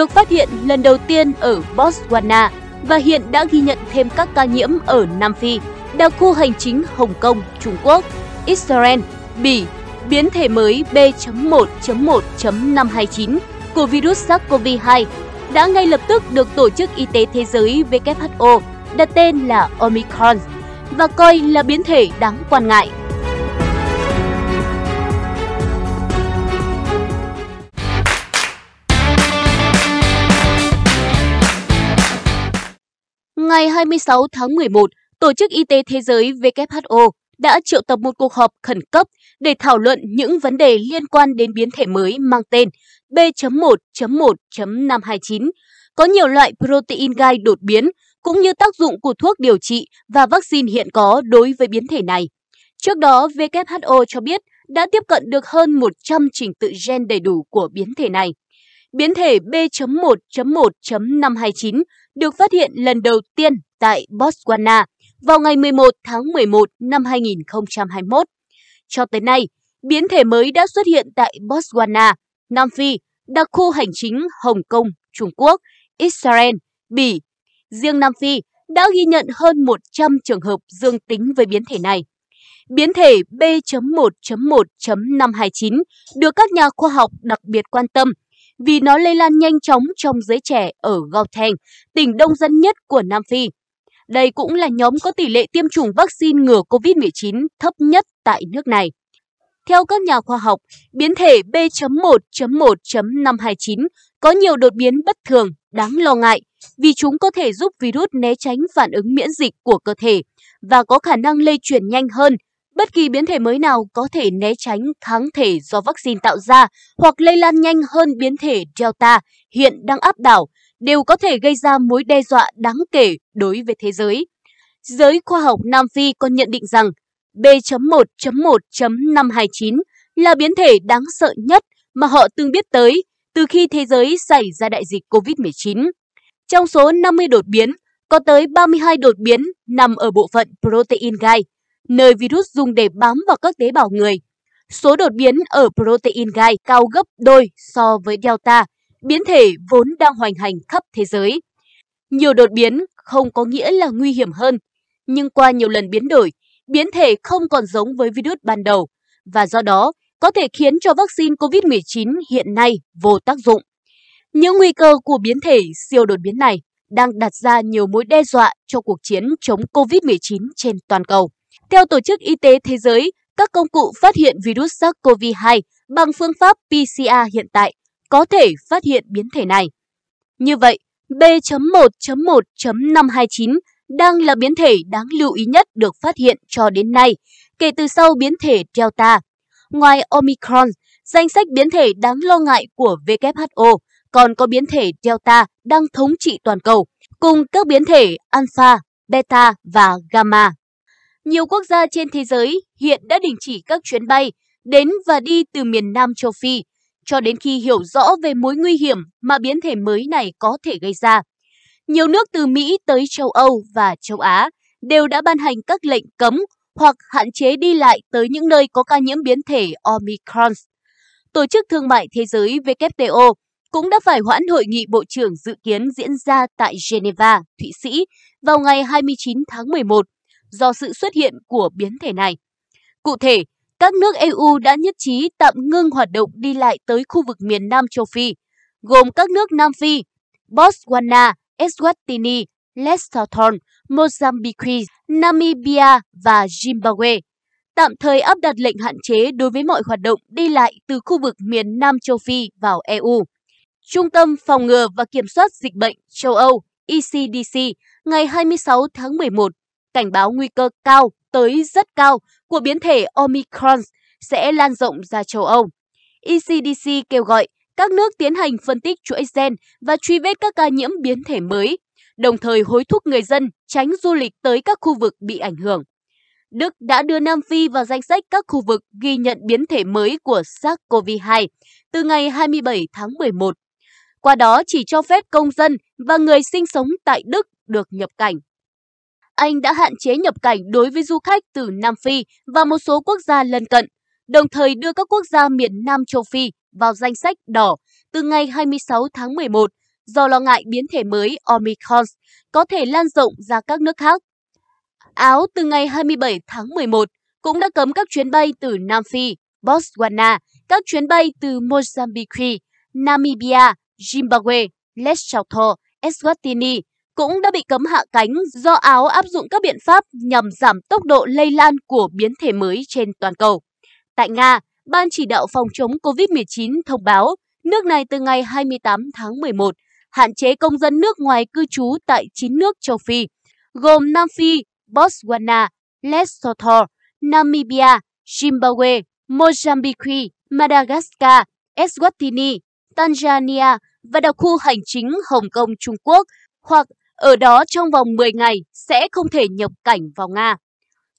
được phát hiện lần đầu tiên ở Botswana và hiện đã ghi nhận thêm các ca nhiễm ở Nam Phi, đặc khu hành chính Hồng Kông, Trung Quốc, Israel, Bỉ, biến thể mới B.1.1.529 của virus SARS-CoV-2 đã ngay lập tức được Tổ chức Y tế Thế giới WHO đặt tên là Omicron và coi là biến thể đáng quan ngại. Ngày 26 tháng 11, Tổ chức Y tế Thế giới WHO đã triệu tập một cuộc họp khẩn cấp để thảo luận những vấn đề liên quan đến biến thể mới mang tên B.1.1.529, có nhiều loại protein gai đột biến, cũng như tác dụng của thuốc điều trị và vaccine hiện có đối với biến thể này. Trước đó, WHO cho biết đã tiếp cận được hơn 100 trình tự gen đầy đủ của biến thể này. Biến thể B.1.1.529 được phát hiện lần đầu tiên tại Botswana vào ngày 11 tháng 11 năm 2021. Cho tới nay, biến thể mới đã xuất hiện tại Botswana, Nam Phi, đặc khu hành chính Hồng Kông, Trung Quốc, Israel, Bỉ. Riêng Nam Phi đã ghi nhận hơn 100 trường hợp dương tính với biến thể này. Biến thể B.1.1.529 được các nhà khoa học đặc biệt quan tâm vì nó lây lan nhanh chóng trong giới trẻ ở Gauteng, tỉnh đông dân nhất của Nam Phi. Đây cũng là nhóm có tỷ lệ tiêm chủng vaccine ngừa COVID-19 thấp nhất tại nước này. Theo các nhà khoa học, biến thể B.1.1.529 có nhiều đột biến bất thường đáng lo ngại vì chúng có thể giúp virus né tránh phản ứng miễn dịch của cơ thể và có khả năng lây truyền nhanh hơn. Bất kỳ biến thể mới nào có thể né tránh kháng thể do vaccine tạo ra hoặc lây lan nhanh hơn biến thể Delta hiện đang áp đảo đều có thể gây ra mối đe dọa đáng kể đối với thế giới. Giới khoa học Nam Phi còn nhận định rằng B.1.1.529 là biến thể đáng sợ nhất mà họ từng biết tới từ khi thế giới xảy ra đại dịch COVID-19. Trong số 50 đột biến, có tới 32 đột biến nằm ở bộ phận protein gai, nơi virus dùng để bám vào các tế bào người. Số đột biến ở protein gai cao gấp đôi so với Delta, biến thể vốn đang hoành hành khắp thế giới. Nhiều đột biến không có nghĩa là nguy hiểm hơn, nhưng qua nhiều lần biến đổi, biến thể không còn giống với virus ban đầu và do đó có thể khiến cho vaccine COVID-19 hiện nay vô tác dụng. Những nguy cơ của biến thể siêu đột biến này đang đặt ra nhiều mối đe dọa cho cuộc chiến chống COVID-19 trên toàn cầu. Theo Tổ chức Y tế Thế giới, các công cụ phát hiện virus SARS-CoV-2 bằng phương pháp PCR hiện tại có thể phát hiện biến thể này. Như vậy, B.1.1.529 đang là biến thể đáng lưu ý nhất được phát hiện cho đến nay, kể từ sau biến thể Delta. Ngoài Omicron, danh sách biến thể đáng lo ngại của WHO còn có biến thể Delta đang thống trị toàn cầu, cùng các biến thể Alpha, Beta và Gamma. Nhiều quốc gia trên thế giới hiện đã đình chỉ các chuyến bay đến và đi từ miền Nam châu Phi cho đến khi hiểu rõ về mối nguy hiểm mà biến thể mới này có thể gây ra. Nhiều nước từ Mỹ tới châu Âu và châu Á đều đã ban hành các lệnh cấm hoặc hạn chế đi lại tới những nơi có ca nhiễm biến thể Omicron. Tổ chức Thương mại Thế giới WTO cũng đã phải hoãn hội nghị bộ trưởng dự kiến diễn ra tại Geneva, Thụy Sĩ vào ngày 29 tháng 11 do sự xuất hiện của biến thể này. Cụ thể, các nước EU đã nhất trí tạm ngưng hoạt động đi lại tới khu vực miền Nam châu Phi, gồm các nước Nam Phi, Botswana, Eswatini, Lesotho, Mozambique, Namibia và Zimbabwe. Tạm thời áp đặt lệnh hạn chế đối với mọi hoạt động đi lại từ khu vực miền Nam châu Phi vào EU. Trung tâm Phòng ngừa và Kiểm soát Dịch bệnh châu Âu ECDC ngày 26 tháng 11 cảnh báo nguy cơ cao tới rất cao của biến thể Omicron sẽ lan rộng ra châu Âu. ECDC kêu gọi các nước tiến hành phân tích chuỗi gen và truy vết các ca nhiễm biến thể mới, đồng thời hối thúc người dân tránh du lịch tới các khu vực bị ảnh hưởng. Đức đã đưa Nam Phi vào danh sách các khu vực ghi nhận biến thể mới của SARS-CoV-2 từ ngày 27 tháng 11. Qua đó chỉ cho phép công dân và người sinh sống tại Đức được nhập cảnh. Anh đã hạn chế nhập cảnh đối với du khách từ Nam Phi và một số quốc gia lân cận, đồng thời đưa các quốc gia miền Nam châu Phi vào danh sách đỏ từ ngày 26 tháng 11 do lo ngại biến thể mới Omicron có thể lan rộng ra các nước khác. Áo từ ngày 27 tháng 11 cũng đã cấm các chuyến bay từ Nam Phi, Botswana, các chuyến bay từ Mozambique, Namibia, Zimbabwe, Lesotho, Eswatini cũng đã bị cấm hạ cánh do Áo áp dụng các biện pháp nhằm giảm tốc độ lây lan của biến thể mới trên toàn cầu. Tại Nga, Ban chỉ đạo phòng chống COVID-19 thông báo nước này từ ngày 28 tháng 11 hạn chế công dân nước ngoài cư trú tại 9 nước châu Phi, gồm Nam Phi, Botswana, Lesotho, Namibia, Zimbabwe, Mozambique, Madagascar, Eswatini, Tanzania và đặc khu hành chính Hồng Kông Trung Quốc hoặc ở đó trong vòng 10 ngày sẽ không thể nhập cảnh vào Nga.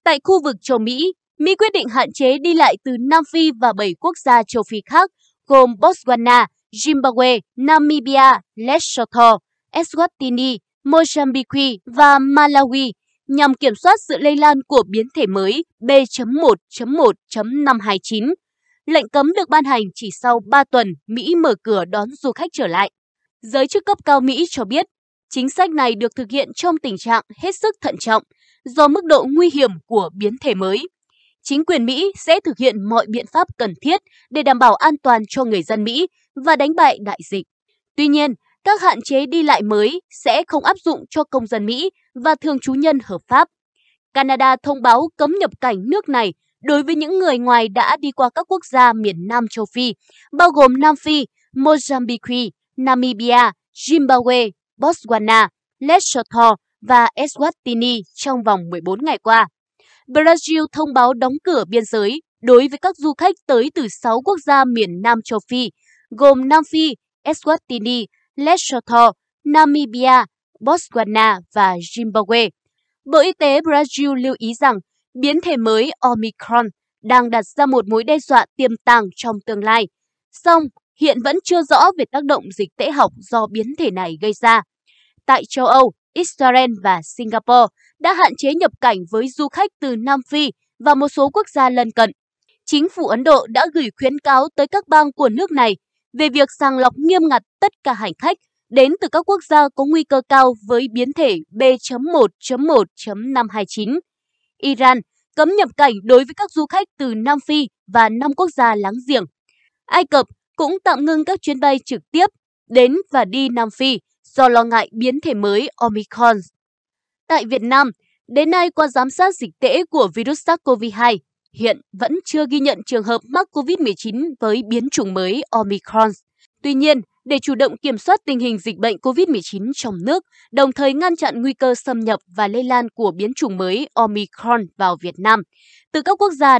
Tại khu vực châu Mỹ, Mỹ quyết định hạn chế đi lại từ Nam Phi và 7 quốc gia châu Phi khác gồm Botswana, Zimbabwe, Namibia, Lesotho, Eswatini, Mozambique và Malawi nhằm kiểm soát sự lây lan của biến thể mới B.1.1.529. Lệnh cấm được ban hành chỉ sau 3 tuần Mỹ mở cửa đón du khách trở lại. Giới chức cấp cao Mỹ cho biết, chính sách này được thực hiện trong tình trạng hết sức thận trọng do mức độ nguy hiểm của biến thể mới. Chính quyền Mỹ sẽ thực hiện mọi biện pháp cần thiết để đảm bảo an toàn cho người dân Mỹ và đánh bại đại dịch. Tuy nhiên, các hạn chế đi lại mới sẽ không áp dụng cho công dân Mỹ và thường trú nhân hợp pháp. Canada thông báo cấm nhập cảnh nước này đối với những người ngoài đã đi qua các quốc gia miền Nam châu Phi, bao gồm Nam Phi, Mozambique, Namibia, Zimbabwe, Botswana, Lesotho và Eswatini trong vòng 14 ngày qua. Brazil thông báo đóng cửa biên giới đối với các du khách tới từ 6 quốc gia miền Nam châu Phi, gồm Nam Phi, Eswatini, Lesotho, Namibia, Botswana và Zimbabwe. Bộ Y tế Brazil lưu ý rằng biến thể mới Omicron đang đặt ra một mối đe dọa tiềm tàng trong tương lai. Song, hiện vẫn chưa rõ về tác động dịch tễ học do biến thể này gây ra. Tại châu Âu, Israel và Singapore đã hạn chế nhập cảnh với du khách từ Nam Phi và một số quốc gia lân cận. Chính phủ Ấn Độ đã gửi khuyến cáo tới các bang của nước này về việc sàng lọc nghiêm ngặt tất cả hành khách đến từ các quốc gia có nguy cơ cao với biến thể B.1.1.529. Iran cấm nhập cảnh đối với các du khách từ Nam Phi và 5 quốc gia láng giềng. Ai Cập cũng tạm ngưng các chuyến bay trực tiếp đến và đi Nam Phi do lo ngại biến thể mới Omicron. Tại Việt Nam, đến nay qua giám sát dịch tễ của virus SARS-CoV-2, hiện vẫn chưa ghi nhận trường hợp mắc COVID-19 với biến chủng mới Omicron. Tuy nhiên, để chủ động kiểm soát tình hình dịch bệnh COVID-19 trong nước, đồng thời ngăn chặn nguy cơ xâm nhập và lây lan của biến chủng mới Omicron vào Việt Nam, từ các quốc gia đã